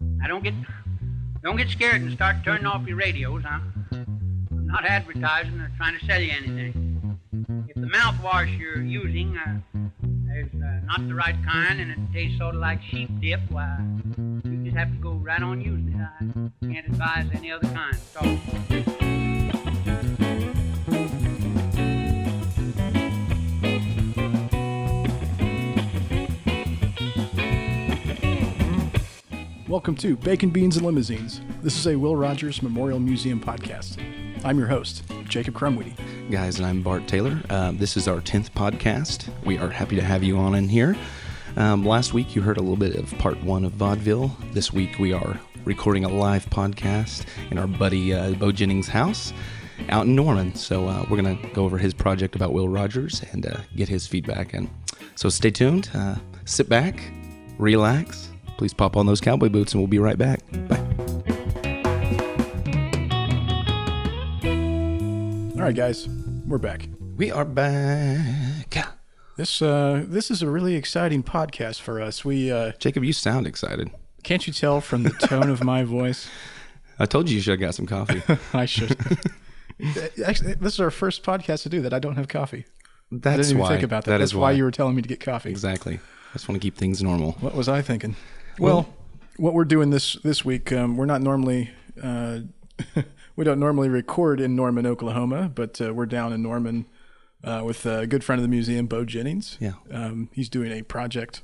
Now don't get don't get scared and start turning off your radios. I'm, I'm not advertising or trying to sell you anything. If the mouthwash you're using uh, is uh, not the right kind and it tastes sort of like sheep dip, why you just have to go right on using it. I can't advise any other kind. So. Welcome to Bacon, Beans, and Limousines. This is a Will Rogers Memorial Museum podcast. I'm your host, Jacob Crumweedy. guys, and I'm Bart Taylor. Uh, this is our 10th podcast. We are happy to have you on in here. Um, last week, you heard a little bit of part one of Vaudeville. This week, we are recording a live podcast in our buddy uh, Beau Jennings' house out in Norman. So, uh, we're going to go over his project about Will Rogers and uh, get his feedback. And so, stay tuned, uh, sit back, relax. Please pop on those cowboy boots, and we'll be right back. Bye. All right, guys, we're back. We are back. This uh, this is a really exciting podcast for us. We uh, Jacob, you sound excited. can't you tell from the tone of my voice? I told you you should have got some coffee. I should. Actually, this is our first podcast to do that. I don't have coffee. I That's didn't even why. think about that. That That's is why you were telling me to get coffee. exactly. I just want to keep things normal. What was I thinking? Well, what we're doing this this week, um, we're not normally uh, we don't normally record in Norman, Oklahoma, but uh, we're down in Norman uh, with a good friend of the museum, Beau Jennings. Yeah. um, he's doing a project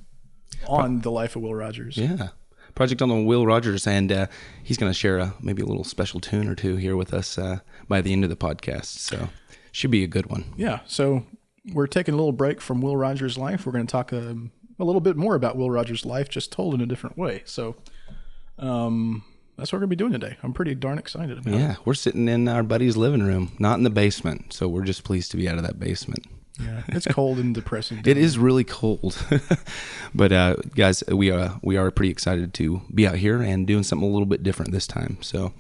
on the life of Will Rogers. Yeah. Project on the Will Rogers, and uh, he's going to share a, maybe a little special tune or two here with us uh, by the end of the podcast. So should be a good one. Yeah, so we're taking a little break from Will Rogers' life. We're going to talk um, a little bit more about Will Rogers' life, just told in a different way. So um, that's what we're going to be doing today. I'm pretty darn excited about it. Yeah, we're sitting in our buddy's living room, not in the basement. So we're just pleased to be out of that basement. Yeah, it's cold and depressing. It is really cold, but uh, guys, we are we are pretty excited to be out here and doing something a little bit different this time. So,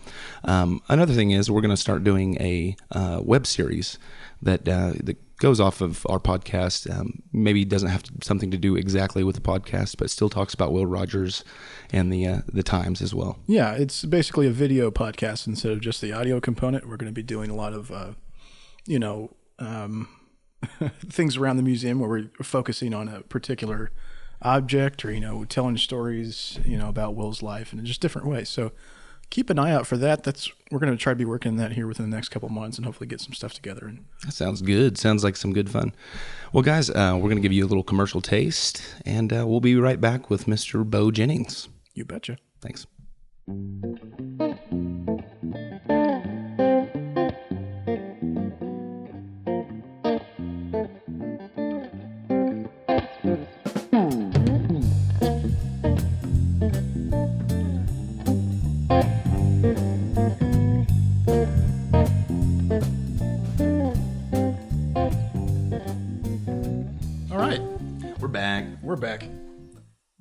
um, another thing is we're going to start doing a uh, web series that uh, that goes off of our podcast. Um, maybe doesn't have to, something to do exactly with the podcast, but still talks about Will Rogers and the uh, the times as well. Yeah, it's basically a video podcast instead of just the audio component. We're going to be doing a lot of, uh, you know, um, things around the museum where we're focusing on a particular object or, you know, telling stories, you know, about Will's life in just different ways. So keep an eye out for that. That's We're going to try to be working that here within the next couple months and hopefully get some stuff together. And That sounds good. Sounds like some good fun. Well, guys, uh, we're going to give you a little commercial taste, and uh, we'll be right back with Mr. Beau Jennings. you betcha. Thanks.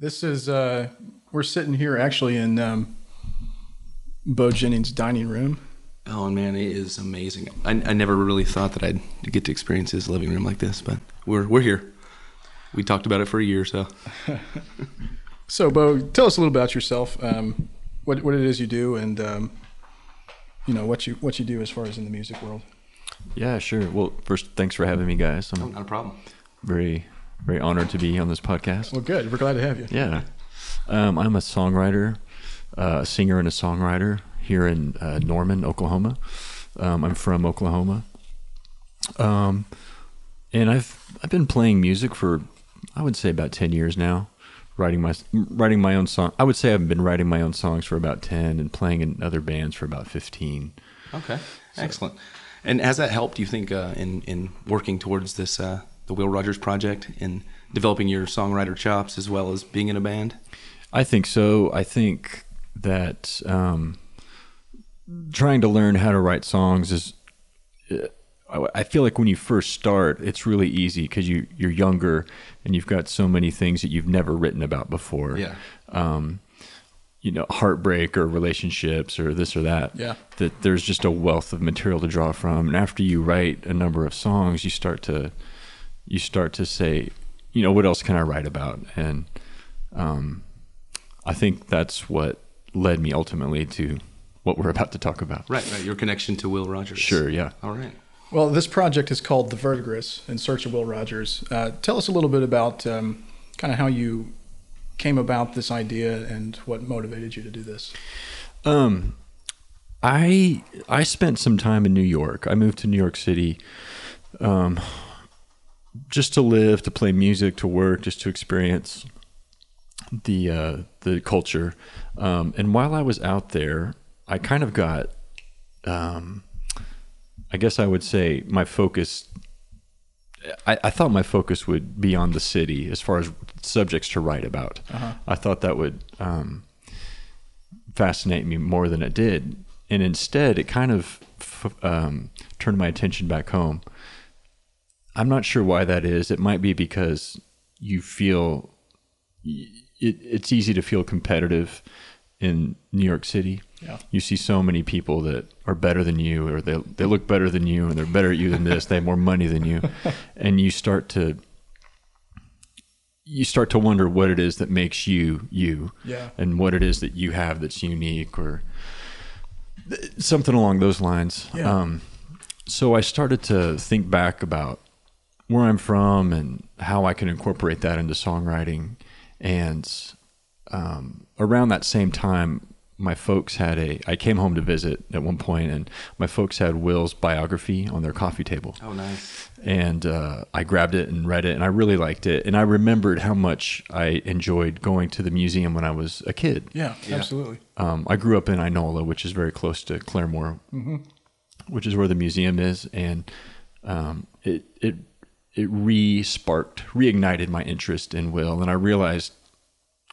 This is uh we're sitting here actually in um Beau Jennings' dining room. Oh man, it is amazing. I, I never really thought that I'd get to experience his living room like this, but we're we're here. We talked about it for a year, or so So Beau, tell us a little about yourself, um, what what it is you do and um, you know what you what you do as far as in the music world. Yeah, sure. Well, first, thanks for having me, guys. I'm not a problem. very, very honored to be on this podcast. Well good. We're glad to have you. Yeah. Um, I'm a songwriter, uh, a singer and a songwriter here in uh, Norman, Oklahoma. Um, I'm from Oklahoma. Um, and I've I've been playing music for I would say about 10 years now. Writing my writing my own song. I would say I've been writing my own songs for about 10 and playing in other bands for about 15. Okay, excellent. And has that helped? You think uh, in in working towards this uh, the Will Rogers project in developing your songwriter chops as well as being in a band? I think so. I think that um, trying to learn how to write songs is. uh, I I feel like when you first start, it's really easy because you you're younger and you've got so many things that you've never written about before. Yeah. Um, you know, heartbreak or relationships or this or that. Yeah. That there's just a wealth of material to draw from, and after you write a number of songs, you start to you start to say, you know, what else can I write about? And um, I think that's what led me ultimately to what we're about to talk about. Right, right. Your connection to Will Rogers. Sure, yeah. All right. Well, this project is called The Verdigris in Search of Will Rogers. Uh, tell us a little bit about um, kind of how you came about this idea and what motivated you to do this. Um, I I spent some time in New York. I moved to New York City, um, just to live, to play music, to work, just to experience the uh, the culture. Um, and while I was out there, I kind of got, um, I guess I would say, my focus. I, I thought my focus would be on the city as far as subjects to write about. I thought that would um, fascinate me more than it did. And instead, it kind of f- um, turned my attention back home. I'm not sure why that is. It might be because you feel it, it's easy to feel competitive in New York City. Yeah. You see so many people that are better than you, or they they look better than you, and they're better at you than this. They have more money than you, and you start to you start to wonder what it is that makes you you, Yeah. and what it is that you have that's unique, or th- something along those lines. Yeah. Um, so I started to think back about where I'm from and how I can incorporate that into songwriting. And um, around that same time, my folks had a. I came home to visit at one point, and my folks had Will's biography on their coffee table Oh, nice. and uh, I grabbed it and read it, and I really liked it. And I remembered how much I enjoyed going to the museum when I was a kid. Yeah, absolutely. Um, I grew up in Inola, which is very close to Claremore, which is where the museum is, and um, it it it re-sparked, reignited my interest in Will, and I realized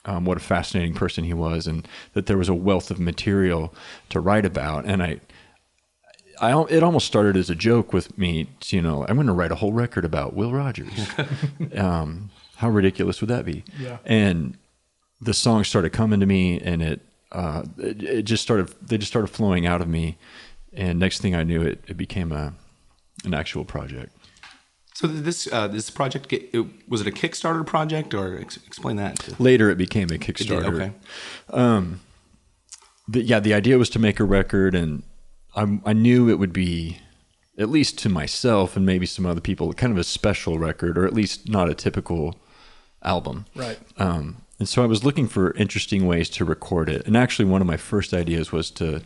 um, what a fascinating person he was, and that there was a wealth of material to write about, and I. I, it almost started as a joke with me, you know, I'm going to write a whole record about Will Rogers. um, how ridiculous would that be? Yeah. And the songs started coming to me, and it, uh, it it just started they just started flowing out of me, and next thing I knew, it it became a an actual project. So this uh, this project get, it, was it a Kickstarter project or ex- explain that? Later, it became a It did, Kickstarter. Okay. the, yeah, the idea was to make a record, and I, I knew it would be, at least to myself and maybe some other people, kind of a special record, or at least not a typical album. Right. Um, and so I was looking for interesting ways to record it. And actually, one of my first ideas was to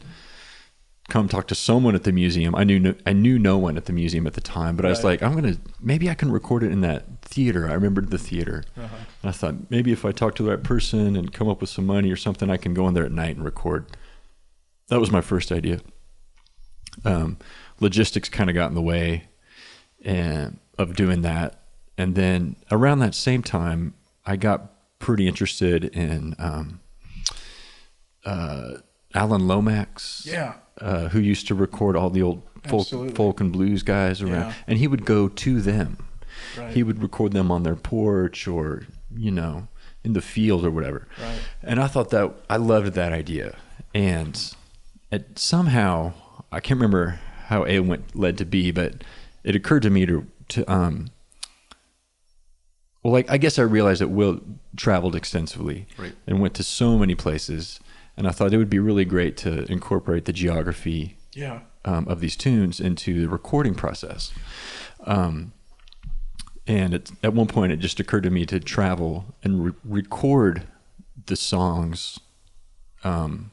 come talk to someone at the museum. I knew no, I knew no one at the museum at the time, but I was like, I'm gonna maybe I can record it in that theater. I remembered the theater, and I thought maybe if I talk to the right person and come up with some money or something, I can go in there at night and record. That was my first idea. Um, logistics kind of got in the way and of doing that, and then around that same time, I got pretty interested in um, uh, Alan Lomax Yeah. uh, who used to record all the old folk, folk and blues guys around, Yeah. and he would go to them. Right. He would record them on their porch or you know in the field or whatever. Right. And I thought that I loved that idea, and it somehow I can't remember how A went led to B, but it occurred to me to to um. Well, like I guess I realized that Will traveled extensively Right. and went to so many places, and I thought it would be really great to incorporate the geography Yeah. um, of these tunes into the recording process. Um, and it, at one point, it just occurred to me to travel and re- record the songs um,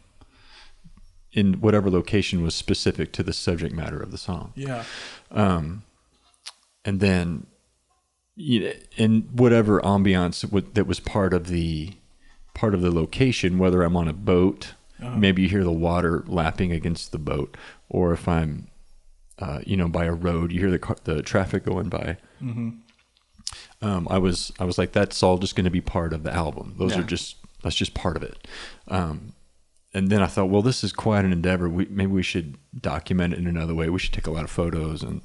in whatever location was specific to the subject matter of the song Yeah. and then you know, in whatever ambiance that was part of the part of the location, whether I'm on a boat, maybe you hear the water lapping against the boat, or if I'm, uh, you know, by a road, you hear the car, the traffic going by. Um, I was I was like, that's all just going to be part of the album. Those Yeah. are just that's just part of it. Um, and then I thought, well, this is quite an endeavor. We, maybe we should document it in another way. We should take a lot of photos and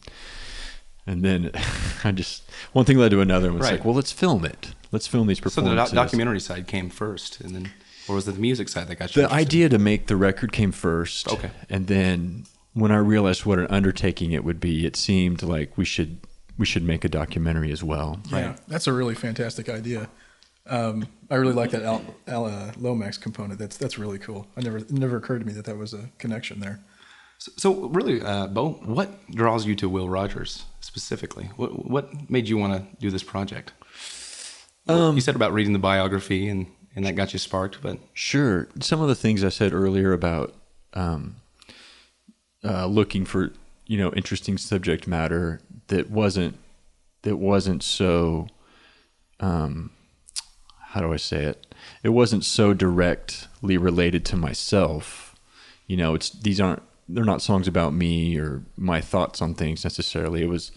and then I just one thing led to another, and was Right. like, well, let's film it. Let's film these So the performances. doc- documentary side came first, and then, or was it the music side that got you? the interested? idea to make the record came first. Okay. and then when I realized what an undertaking it would be, it seemed like we should we should make a documentary as well. Yeah. That's a really fantastic idea. Um, I really like that Al, Al uh, Lomax component. That's that's really cool. I never it never occurred to me that that was a connection there. So, so really, uh, Beau, what draws you to Will Rogers specifically? What what made you want to do this project? Um, you said about reading the biography and and that got you sparked, but Sure. Some of the things I said earlier about um, uh, looking for you know interesting subject matter that wasn't that wasn't so um, how do I say it? It wasn't so directly related to myself. You know, it's these aren't they're not songs about me or my thoughts on things necessarily. It was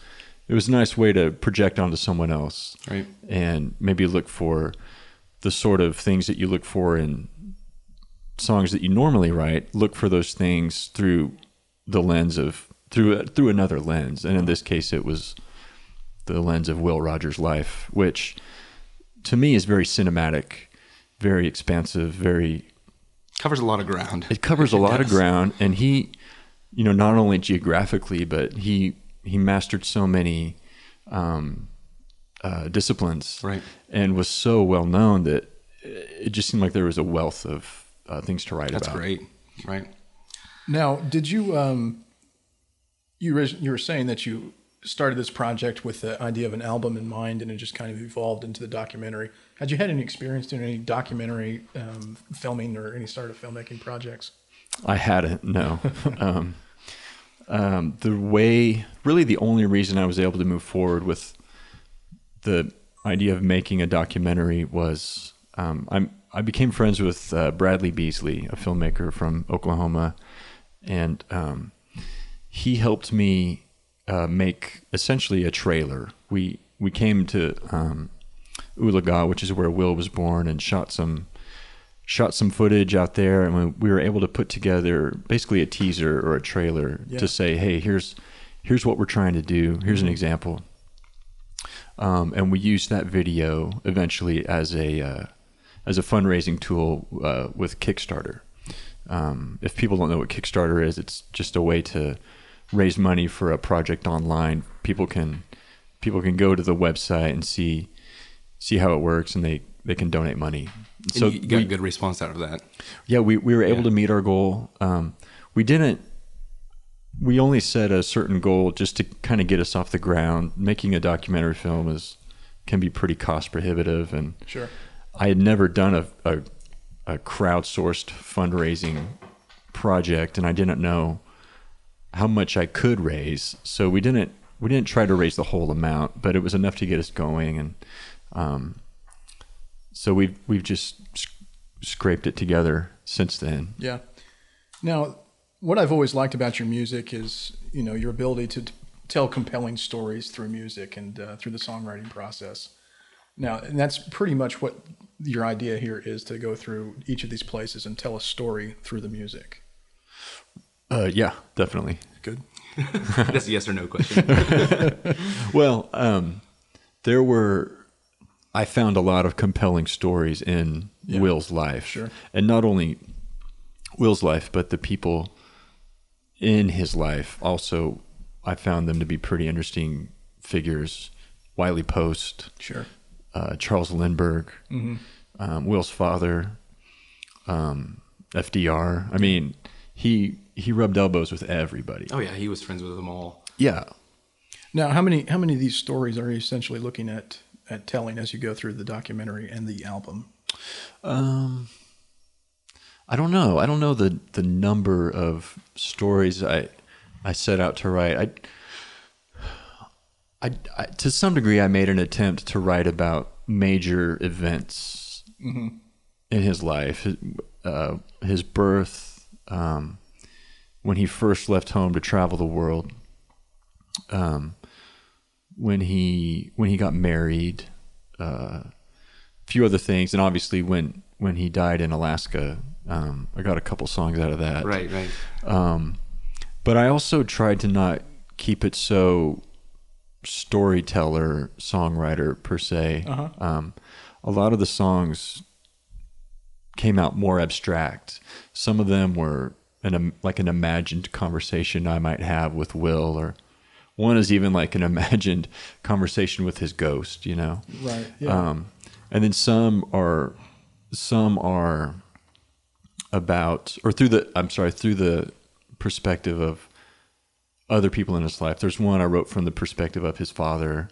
it was a nice way to project onto someone else, Right. And maybe look for the sort of things that you look for in songs that you normally write. Look for those things through the lens of through through another lens, and in this case, it was the lens of Will Rogers' life, which to me is very cinematic, very expansive, very covers a lot of ground. it covers a lot of ground and he you know not only geographically but he he mastered so many um, uh, disciplines Right. and was so well known that it just seemed like there was a wealth of uh, things to write That's about That's great. Right. Now, did you um, you were, you were saying that you started this project with the idea of an album in mind, and it just kind of evolved into the documentary. Had you had any experience doing any documentary um, filming or any sort of filmmaking projects? I hadn't. No. um, um, the way, really, the only reason I was able to move forward with the idea of making a documentary was um, I'm I became friends with uh, Bradley Beasley, a filmmaker from Oklahoma, and um, he helped me uh, make essentially a trailer. We we came to um, Oologah, which is where Will was born, and shot some shot some footage out there, and we, we were able to put together basically a teaser or a trailer Yeah. to say, "Hey, here's here's what we're trying to do. Here's an example." Um, and we used that video eventually as a uh, as a fundraising tool uh, with Kickstarter. Um, if people don't know what Kickstarter is, it's just a way to raise money for a project online. People can people can go to the website and see see how it works, and they they can donate money. And So you got we- a good response out of that. yeah, we, we were able Yeah. to meet our goal. Um, we didn't. We only set a certain goal just to kind of get us off the ground. Making a documentary film is can be pretty cost prohibitive, and Sure. I had never done a, a, a crowdsourced fundraising project, and I didn't know how much I could raise. So we didn't we didn't try to raise the whole amount, but it was enough to get us going, and um, so we've we've just scraped it together since then. Yeah. Now, what I've always liked about your music is, you know, your ability to t- tell compelling stories through music and uh, through the songwriting process. Now, and that's pretty much what your idea here is to go through each of these places and tell a story through the music. Uh, yeah, definitely. Good. That's a yes or no question. Well, um, there were. I found a lot of compelling stories in Will's life, Sure. and not only Will's life, but the people in his life. Also, I found them to be pretty interesting figures. Wiley Post, Sure. uh, Charles Lindbergh, um, Will's father, um, FDR. I mean, he he rubbed elbows with everybody. oh yeah, he was friends with them all. Yeah, Now, how many how many of these stories are you essentially looking at at telling as you go through the documentary and the album? I don't know. I don't know the the number of stories I I set out to write. I, I, I to some degree I made an attempt to write about major events in his life, his, uh, his birth, um, when he first left home to travel the world, um, when he when he got married, uh, a few other things, and obviously when when he died in Alaska. Um, I got a couple songs out of that. Right, right. Um, but I also tried to not keep it so storyteller, songwriter per se. Uh-huh. Um, a lot of the songs came out more abstract. Some of them were an like an imagined conversation I might have with Will, or one is even like an imagined conversation with his ghost. You know. Right. Yeah. Um, and then some are some are about or through the I'm sorry through the perspective of other people in his life. There's one I wrote from the perspective of his father,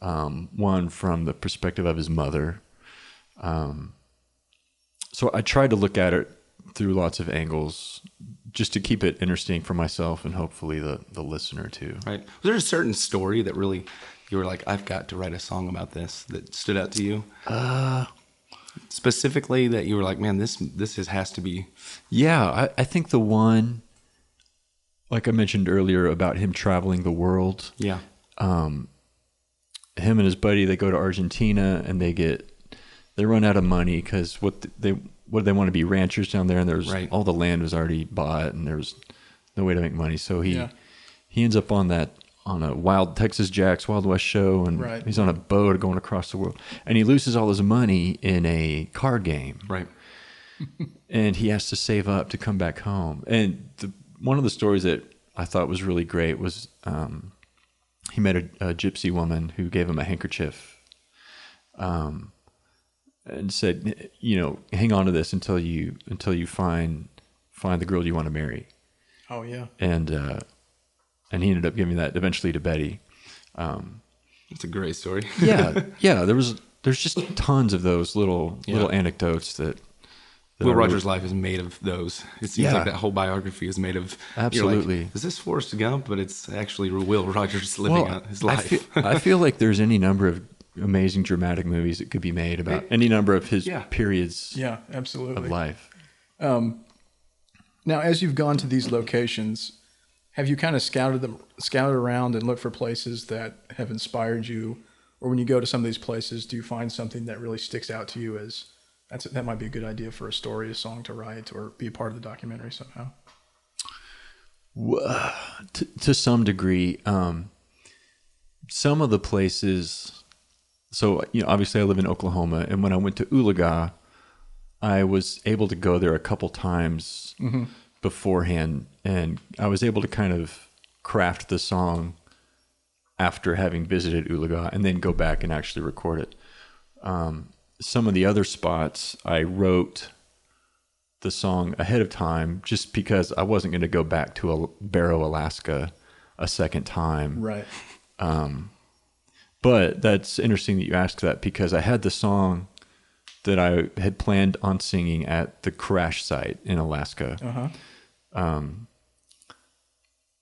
um, one from the perspective of his mother. Um, so I tried to look at it through lots of angles, just to keep it interesting for myself and hopefully the the listener too. Right. Was there a certain story that really you were like, I've got to write a song about this that stood out to you? Uh specifically that you were like, man, this this is, has to be Yeah, I, I think the one, like I mentioned earlier about him traveling the world, yeah. Um, him and his buddy they go to Argentina and they get they run out of money because what they what they want to be ranchers down there and there's Right. all the land was already bought and there was no way to make money so he Yeah. he ends up on that on a wild Texas Jacks Wild West show and Right. he's on a boat going across the world and he loses all his money in a card game Right. and he has to save up to come back home. And the, one of the stories that I thought was really great was um, he met a, a gypsy woman who gave him a handkerchief, um, and said, you know, hang on to this until you until you find find the girl you want to marry. Oh yeah. And uh, and he ended up giving that eventually to Betty. Um, It's a great story. Yeah, yeah. There was there's just tons of those little Yeah. little anecdotes that. that Will Rogers' life is made of those. It seems Yeah. like that whole biography is made of. you're like, Absolutely. is this Forrest Gump? But it's actually Will Rogers living out his I life. feel, I feel like there's any number of amazing dramatic movies that could be made about any number of his Yeah. periods Yeah, absolutely. of life. Now, as you've gone to these locations, have you kind of scouted them, scouted around and looked for places that have inspired you, or when you go to some of these places, do you find something that really sticks out to you as that's that might be a good idea for a story, a song to write, or be a part of the documentary somehow? to, to some degree. Um, some of the places, so you know, obviously I live in Oklahoma, and when I went to Oologah, I was able to go there a couple times beforehand, and I was able to kind of craft the song after having visited Oologah, and then go back and actually record it. Um, some of the other spots, I wrote the song ahead of time just because I wasn't going to go back to Barrow, Alaska a second time. Right. But that's interesting that you asked that because I had the song that I had planned on singing at the crash site in Alaska. Uh huh.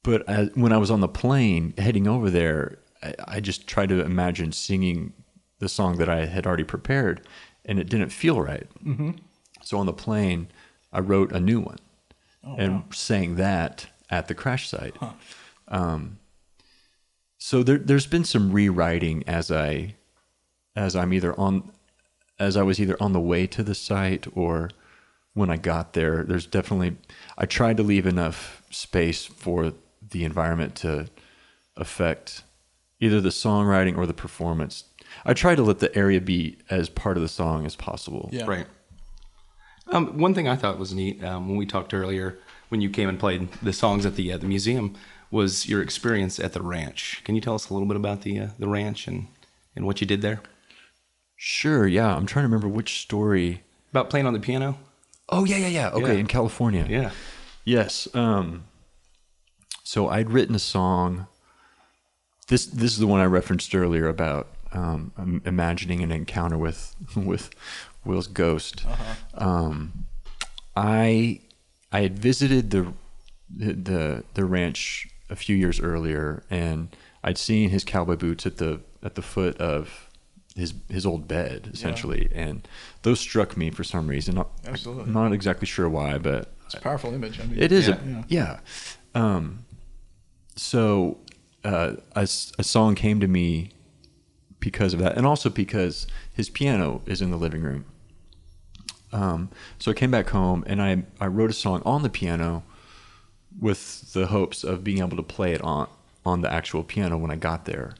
But as, when I was on the plane heading over there, I, I just tried to imagine singing the song that I had already prepared, and it didn't feel right. Mm-hmm. So on the plane, I wrote a new one and sang that at the crash site. Um, so there, there's been some rewriting as I, as I'm either on, as I was either on the way to the site or when I got there. There's definitely I tried to leave enough space for the environment to affect either the songwriting or the performance. I try to let the area be as part of the song as possible. Yeah. Right. Um, one thing I thought was neat um, when we talked earlier, when you came and played the songs at the uh, the museum, was your experience at the ranch. Can you tell us a little bit about the uh, the ranch and and what you did there? Sure, yeah. I'm trying to remember which story. About playing on the piano. Oh yeah, yeah, yeah. Okay, Yeah. in California. Yeah. Yes. Um, so I'd written a song. This this is the one I referenced earlier about um, imagining an encounter with with Will's ghost. Um, I I had visited the the the ranch a few years earlier, and I'd seen his cowboy boots at the at the foot of his his old bed, essentially, and those struck me for some reason. Not, Absolutely. I'm not exactly sure why, but It's a powerful image. I mean, it is, Yeah. a, yeah. Um, so uh, a, a song came to me because of that, and also because his piano is in the living room. Um, so I came back home and I I wrote a song on the piano with the hopes of being able to play it on on the actual piano when I got there,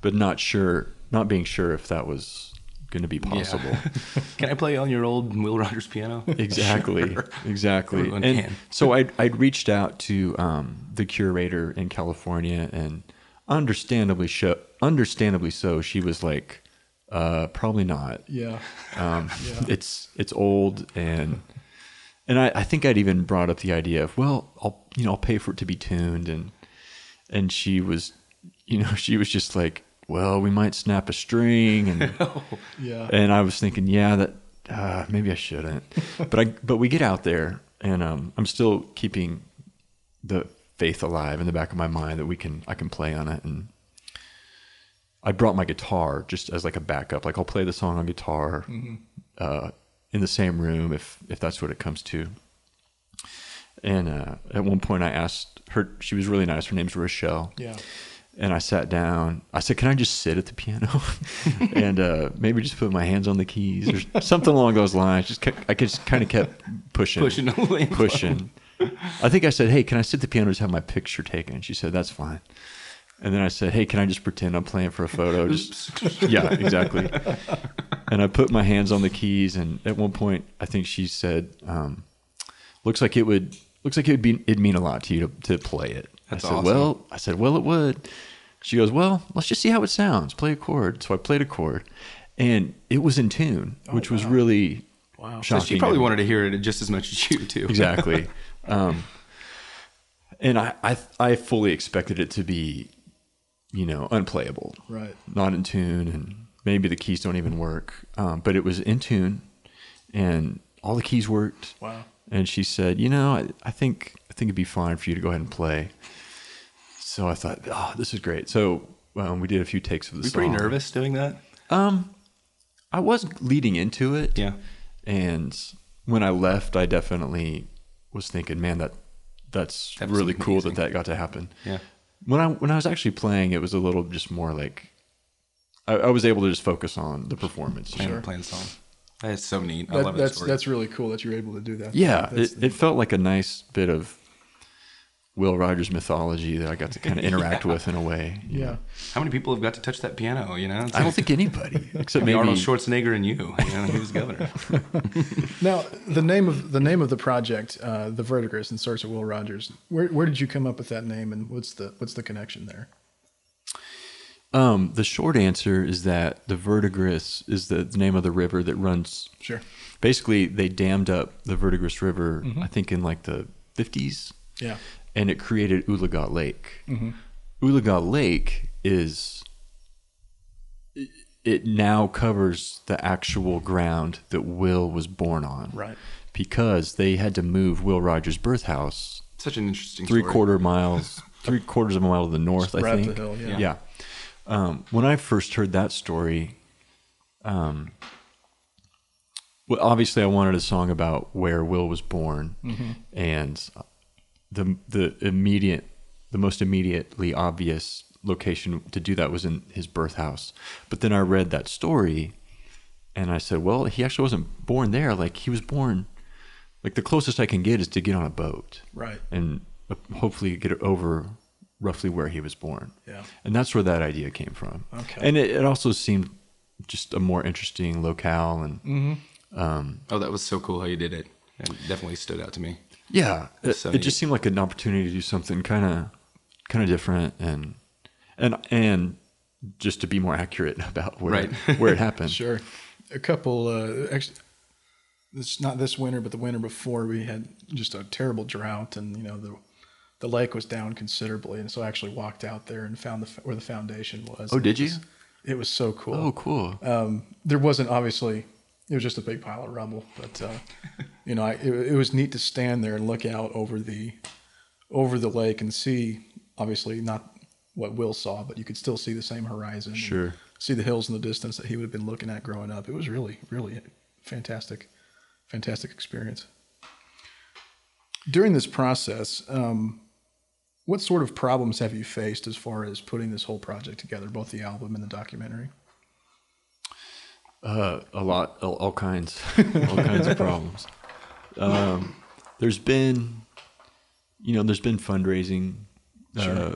but not sure, not being sure if that was going to be possible. Can I play on your old Will Rogers piano? Exactly. Sure. Exactly. Everyone and can. so I'd, I'd reached out to um, the curator in California, and understandably, sho- understandably so, she was like Uh, probably not. Yeah. Um, Yeah. It's it's old and and I, I think I'd even brought up the idea of well I'll you know I'll pay for it to be tuned. And and she was you know she was just like well we might snap a string. And Yeah. and I was thinking yeah that uh, maybe I shouldn't. But I but we get out there and um, I'm still keeping the faith alive in the back of my mind that we can I can play on it. And I brought my guitar just as like a backup. Like I'll play the song on guitar uh, in the same room if if that's what it comes to. And uh, at one point, I asked her. She was really nice. Her name's Rochelle. Yeah. And I sat down. I said, "Can I just sit at the piano and uh, maybe just put my hands on the keys or something along those lines?" Just kept, I just kind of kept pushing, Pushing pushing. I think I said, "Hey, can I sit at the piano and just have my picture taken?" She said, "That's fine." And then I said, "Hey, can I just pretend I'm playing for a photo?" Just yeah, exactly. And I put my hands on the keys, and at one point, I think she said, um, "Looks like it would. Looks like it would be. It'd mean a lot to you to, to play it." That's I said, awesome. "Well," I said, "Well, it would." She goes, "Well, let's just see how it sounds. Play a chord." So I played a chord, and it was in tune, which was really Wow. So she probably wanted to hear it just as much as you too. exactly. um, and I, I I fully expected it to be, you know, unplayable, Right. not in tune, and maybe the keys don't even work. Um, but it was in tune, and all the keys worked. Wow. And she said, you know, I, I think I think it'd be fine for you to go ahead and play. So I thought, oh, this is great. So um, we did a few takes of the Were you song. pretty nervous doing that? Um, I was leading into it. Yeah. And when I left, I definitely was thinking, man, that that's That was really cool that that got to happen. Yeah. When I when I was actually playing, it was a little just more like I, I was able to just focus on the performance. you Playing, playing the song. That's so neat. I That- love that that's story. that's really cool that you're able to do that. Yeah, That's it, it felt like a nice bit of Will Rogers mythology that I got to kind of interact with in a way. yeah. know. How many people have got to touch that piano? You know, It's I don't like- think anybody except I maybe Arnold Schwarzenegger and you. You know, he was governor. Now the name of the name of the project, uh, the Verdigris, and starts with Will Rogers. Where where did you come up with that name, and what's the what's the connection there? Um, the short answer is that the Verdigris is the, the name of the river that runs. Sure. Basically, they dammed up the Verdigris River, I think, in like the 50s, Yeah. And it created Oologah Lake. Oologah Lake is. it- It now covers the actual ground that Will was born on. Right. Because they had to move Will Rogers' birth house Such an interesting three story. quarter miles, three quarters of a mile to the north. I Right the think. hill, yeah. yeah. Um, when I first heard that story, um, well, obviously I wanted a song about where Will was born, Mm-hmm. and the the immediate, the most immediately obvious location to do that was in his birth house. But then I read that story, and I said, well, he actually wasn't born there. Like he was born. Like the closest I can get is to get on a boat Right. and uh, hopefully get it over roughly where he was born. Yeah. And that's where that idea came from. Okay. And it, it also seemed just a more interesting locale and Mm-hmm. um, Oh, that was so cool how you did it. It definitely stood out to me. Yeah, it, so it just seemed like an opportunity to do something kind of kind of different and and and just to be more accurate about where Right. where it happened. Sure. A couple. Uh, actually, this not this winter, but the winter before, we had just a terrible drought, and you know the the lake was down considerably, and so I actually walked out there and found the where the foundation was. Oh, did it you? was- It was so cool. Oh, cool. Um, there wasn't obviously. It was just a big pile of rubble, but uh, you know, I, it, it was neat to stand there and look out over the over the lake and see. Obviously, not what Will saw, but you could still see the same horizon. Sure. See the hills in the distance that he would have been looking at growing up. It was really, really fantastic, fantastic experience. During this process, um, what sort of problems have you faced as far as putting this whole project together, both the album and the documentary? Uh, a lot, all, all kinds, all kinds of problems. Um, there's been, you know, there's been fundraising uh,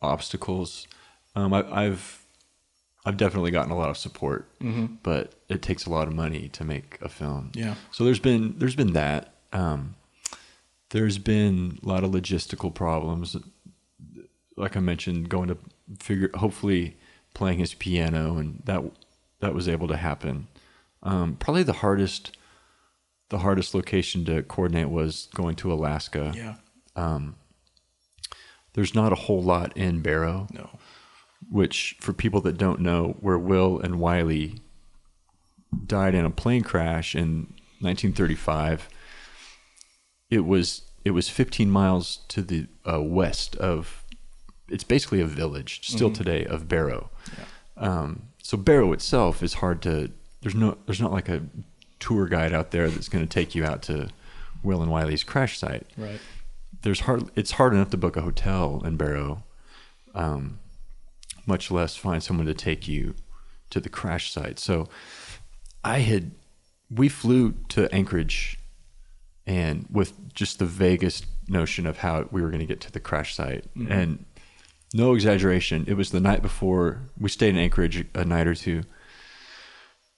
obstacles. Um, I, I've, I've definitely gotten a lot of support, but it takes a lot of money to make a film. Yeah. So there's been, there's been that. Um, there's been a lot of logistical problems. Like I mentioned, going to figure, hopefully playing his piano and that that was able to happen. Um, probably the hardest the hardest location to coordinate was going to Alaska. Yeah. There's not a whole lot in Barrow, No. which for people that don't know, where Will and Wiley died in a plane crash in 1935, it was it was 15 miles to the uh, west of. It's basically a village still today of Barrow. Um, so Barrow itself is hard to. There's no. There's not like a tour guide out there that's going to take you out to Will and Wiley's crash site Right. there's hard it's hard enough to book a hotel in Barrow, um, much less find someone to take you to the crash site. So I had we flew to Anchorage and with just the vaguest notion of how we were going to get to the crash site and no exaggeration it was the night before we stayed in Anchorage a night or two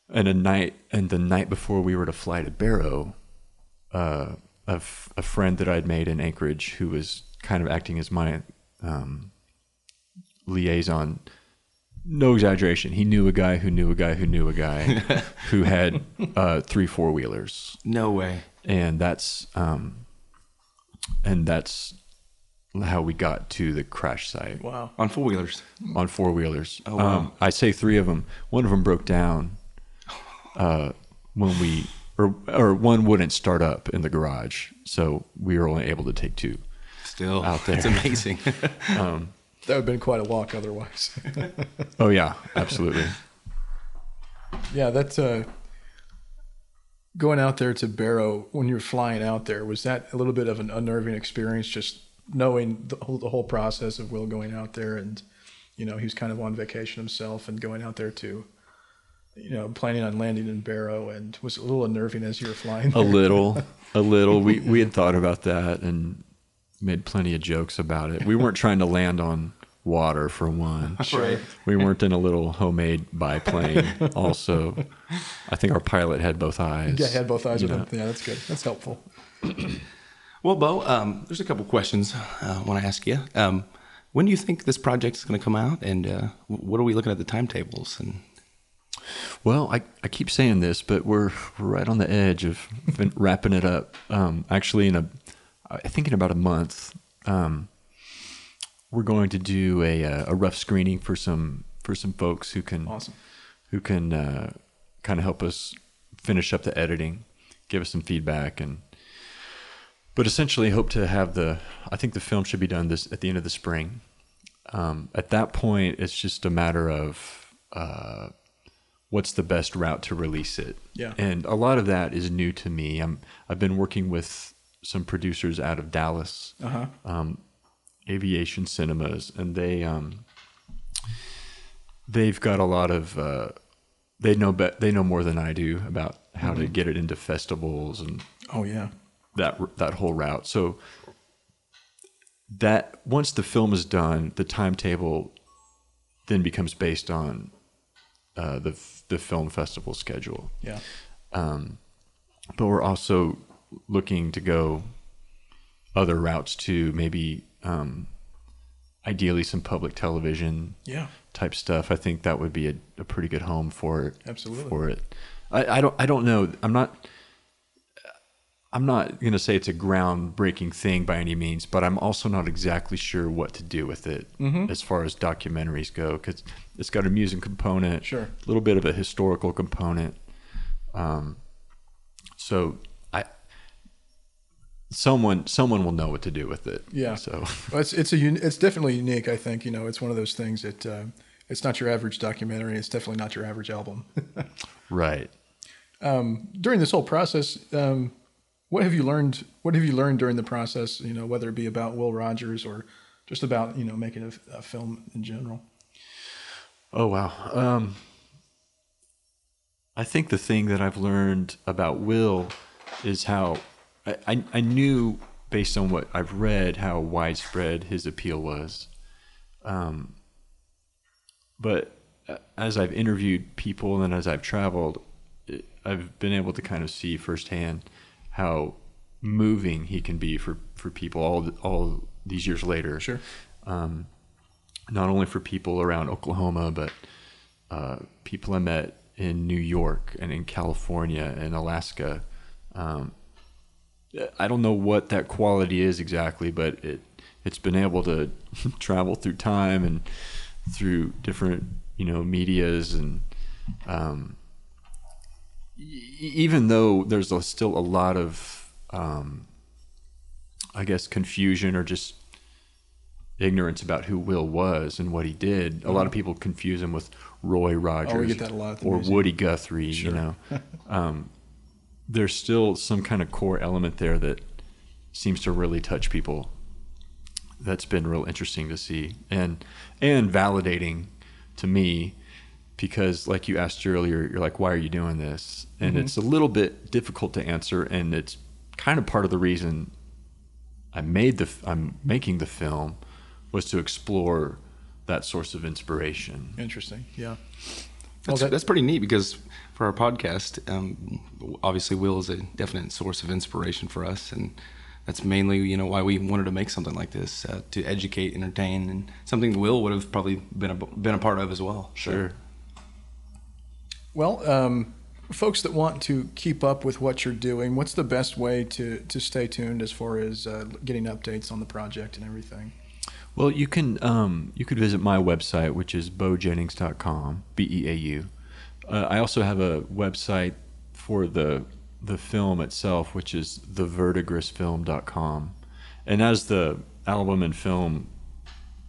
and a night and the night before we were to fly to Barrow uh, a, f- a friend that I'd made in Anchorage who was kind of acting as my um, liaison. No exaggeration. He knew a guy who knew a guy who knew a guy who had uh, three four wheelers, No way. and that's um, and that's how we got to the crash site Wow. On four wheelers. on four wheelers. Oh, wow. um, I say three of them. One of them broke down uh, when we, or or one wouldn't start up in the garage, so we were only able to take two. Still Out there. It's amazing. That would have been quite a walk otherwise. Oh yeah, absolutely. yeah, that's uh, going out there to Barrow when you're flying out there. Was that a little bit of an unnerving experience, just knowing the whole, the whole process of Will going out there and, you know, he was kind of on vacation himself and going out there to, you know, planning on landing in Barrow and was a little unnerving as you were flying. a little, a little. We we had thought about that and made plenty of jokes about it. We weren't trying to land on water for one. Right. We weren't in a little homemade biplane. Also, I think our pilot had both eyes. Yeah, he had both eyes you open. know. Yeah, that's good. That's helpful. Well, Beau, um, there's a couple questions uh, I want to ask you. Um, when do you think this project is going to come out, and uh, what are we looking at the timetables? And Well, I, I keep saying this, but we're we're right on the edge of wrapping it up. Um, actually, in a I think in about a month, um, we're going to do a uh, a rough screening for some for some folks who can Awesome. who can uh, kind of help us finish up the editing, give us some feedback, and but essentially hope to have the. I think the film should be done this at the end of the spring. Um, at that point, it's just a matter of uh, what's the best route to release it. Yeah. and a lot of that is new to me. I'm I've been working with some producers out of Dallas Uh huh. um, aviation cinemas, and they um, they've got a lot of uh, they know be- they know more than I do about how to get it into festivals and Oh yeah. That that whole route. So that once the film is done, the timetable then becomes based on uh, the the film festival schedule. Yeah. Um, but we're also looking to go other routes too. Maybe um, ideally some public television Yeah. type stuff. I think that would be a, a pretty good home for it. Absolutely. For it, I, I don't. I don't know. I'm not. I'm not going to say it's a groundbreaking thing by any means, but I'm also not exactly sure what to do with it Mm-hmm. as far as documentaries go because it's got a music component, Sure. a little bit of a historical component. Um, so I, someone, someone will know what to do with it. Yeah. So Well, it's it's a it's definitely unique. I think you know it's one of those things that uh, it's not your average documentary. It's definitely not your average album. right. during this whole process, um, what have you learned? What have you learned during the process? You know, whether it be about Will Rogers or just about you know making a, a film in general. Oh wow. Um, I think the thing that I've learned about Will is how I, I, I knew based on what I've read how widespread his appeal was. Um, but uh, as I've interviewed people and as I've traveled, I've been able to kind of see firsthand how moving he can be for, for people all all these years later Sure. um, not only for people around Oklahoma, but uh, people I met in New York and in California and Alaska. Um, I don't know what that quality is exactly, but it it's been able to travel through time and through different you know medias and um, even though there's a, still a lot of um, I guess confusion or just ignorance about who Will was and what he did. A lot of people confuse him with Roy Rogers Oh, we get that a lot or museum. Woody Guthrie. You know, um, there's still some kind of core element there that seems to really touch people. That's been real interesting to see and and validating to me because like you asked earlier you're like why are you doing this and it's a little bit difficult to answer and it's kind of part of the reason I made the i'm making the film was to explore that source of inspiration. Interesting. Yeah. That's, that- that's pretty neat because for our podcast, um, obviously Will is a definite source of inspiration for us, and that's mainly you know why we wanted to make something like this uh, to educate, entertain, and something Will would have probably been a, been a part of as well. Sure. Well, um, folks that want to keep up with what you're doing, what's the best way to, to stay tuned as far as uh, getting updates on the project and everything? Well, you can um, you could visit my website, which is beaujennings.com, b e a u. Uh, I also have a website for the the film itself, which is theverdigrisfilm.com. And as the album and film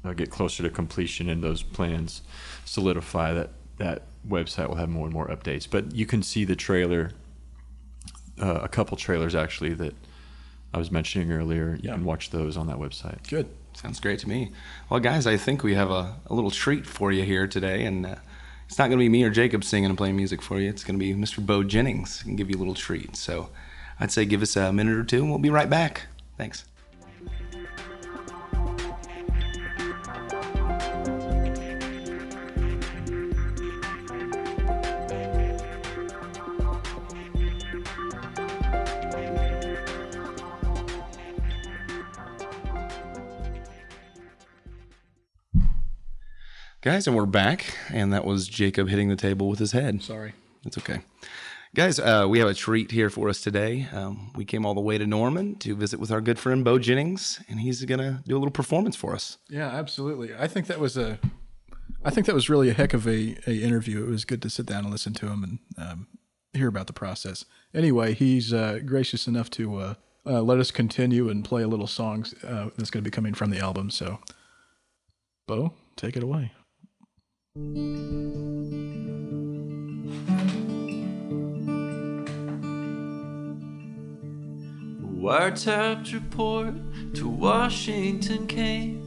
uh, get closer to completion and those plans solidify, that that website will have more and more updates. But you can see the trailer, uh, a couple trailers actually that I was mentioning earlier. You Yeah. can watch those on that website. Good. Sounds great to me. Well, guys, I think we have a, a little treat for you here today, and uh, it's not going to be me or Jacob singing and playing music for you. It's going to be Mr. Beau Jennings and give you a little treat. So I'd say give us a minute or two, and we'll be right back. Thanks. Guys, and we're back, and that was Jacob hitting the table with his head. Sorry. That's okay. Guys, uh, we have a treat here for us today. Um, we came all the way to Norman to visit with our good friend Beau Jennings, and he's going to do a little performance for us. Yeah, absolutely. I think that was a, I think that was really a heck of a, a interview. It was good to sit down and listen to him and um, hear about the process. Anyway, he's uh, gracious enough to uh, uh, let us continue and play a little songs uh, that's going to be coming from the album. So, Beau, take it away. Wiretapped report to Washington came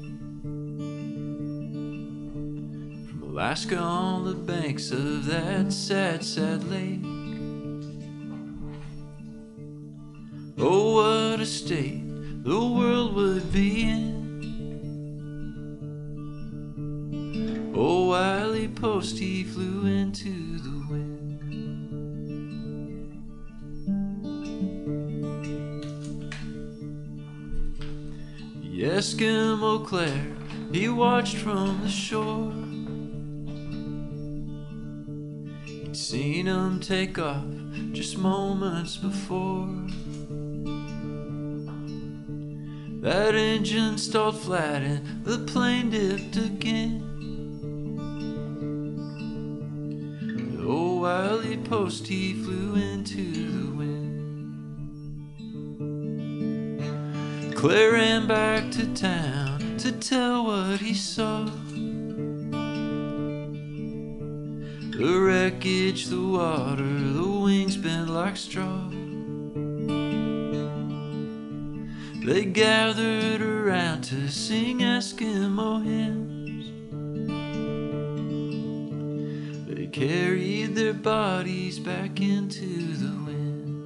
from Alaska on the banks of that sad, sad lake. Oh, what a state the world would be in. Post, he flew into the wind. The Eskimo Claire, he watched from the shore. He'd seen him take off just moments before. That engine stalled flat and the plane dipped again. Post, he flew into the wind. Claire ran back to town to tell what he saw. The wreckage, the water, the wings bent like straw. They gathered around to sing Eskimo hymns. They carried their bodies back into the wind.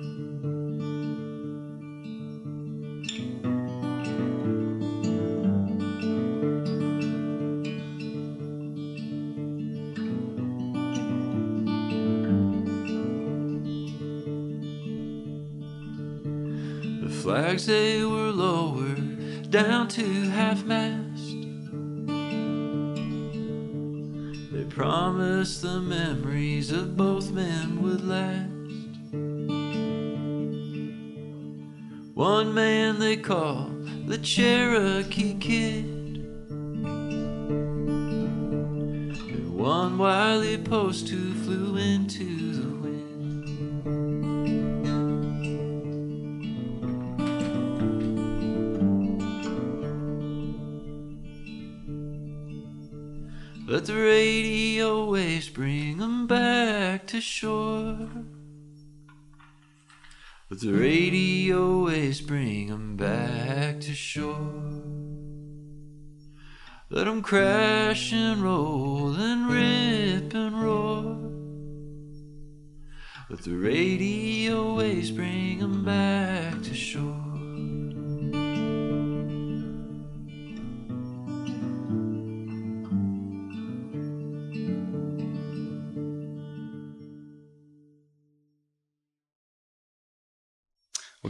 The flags they were lowered down to half mast. The memories of both men would last. One man they call the Cherokee Kid. And one Wiley Post who flew into the wind. Let the radio to shore. Let the radio waves bring 'em back to shore. Let 'em crash and roll and rip and roar. Let the radio waves bring 'em back to shore.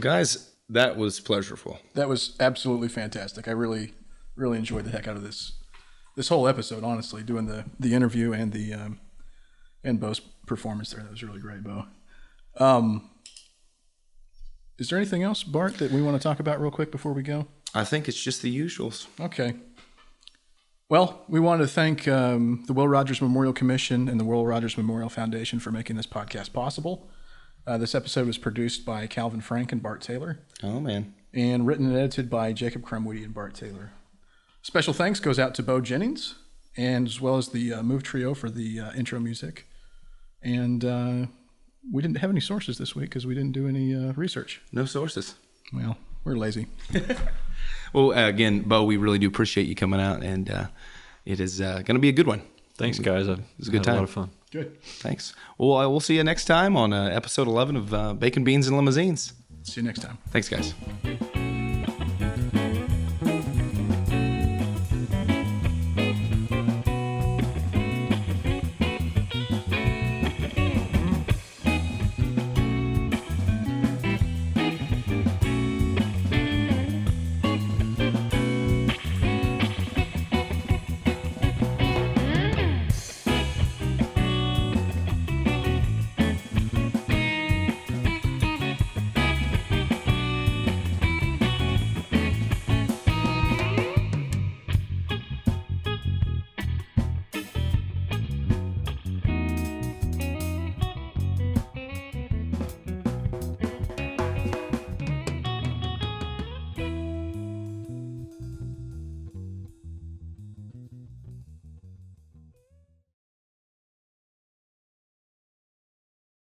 Well, guys, that was pleasurable. That was absolutely fantastic. I really, really enjoyed the heck out of this this whole episode. Honestly, doing the the interview and the um, and Beau's performance there. That was really great, Beau. Um, is there anything else, Bart, that we want to talk about real quick before we go? I think it's just the usuals. Okay. Well, we want to thank um, the Will Rogers Memorial Commission and the Will Rogers Memorial Foundation for making this podcast possible. Uh, this episode was produced by Calvin Frank and Bart Taylor Oh man, and written and edited by Jacob Crumwoody and Bart Taylor. Special thanks goes out to Beau Jennings and as well as the uh, Move Trio for the uh, intro music. And uh, we didn't have any sources this week because we didn't do any uh, research. no sources. Well, we're lazy. Well, uh, again, Beau, we really do appreciate you coming out, and uh, it is uh, going to be a good one. Thanks, guys. It was a good time. A time. lot of fun. Good. Thanks. Well, uh, we'll see you next time on uh, episode 11 of uh, Bacon, Beans, and Limousines. See you next time. Thanks, guys.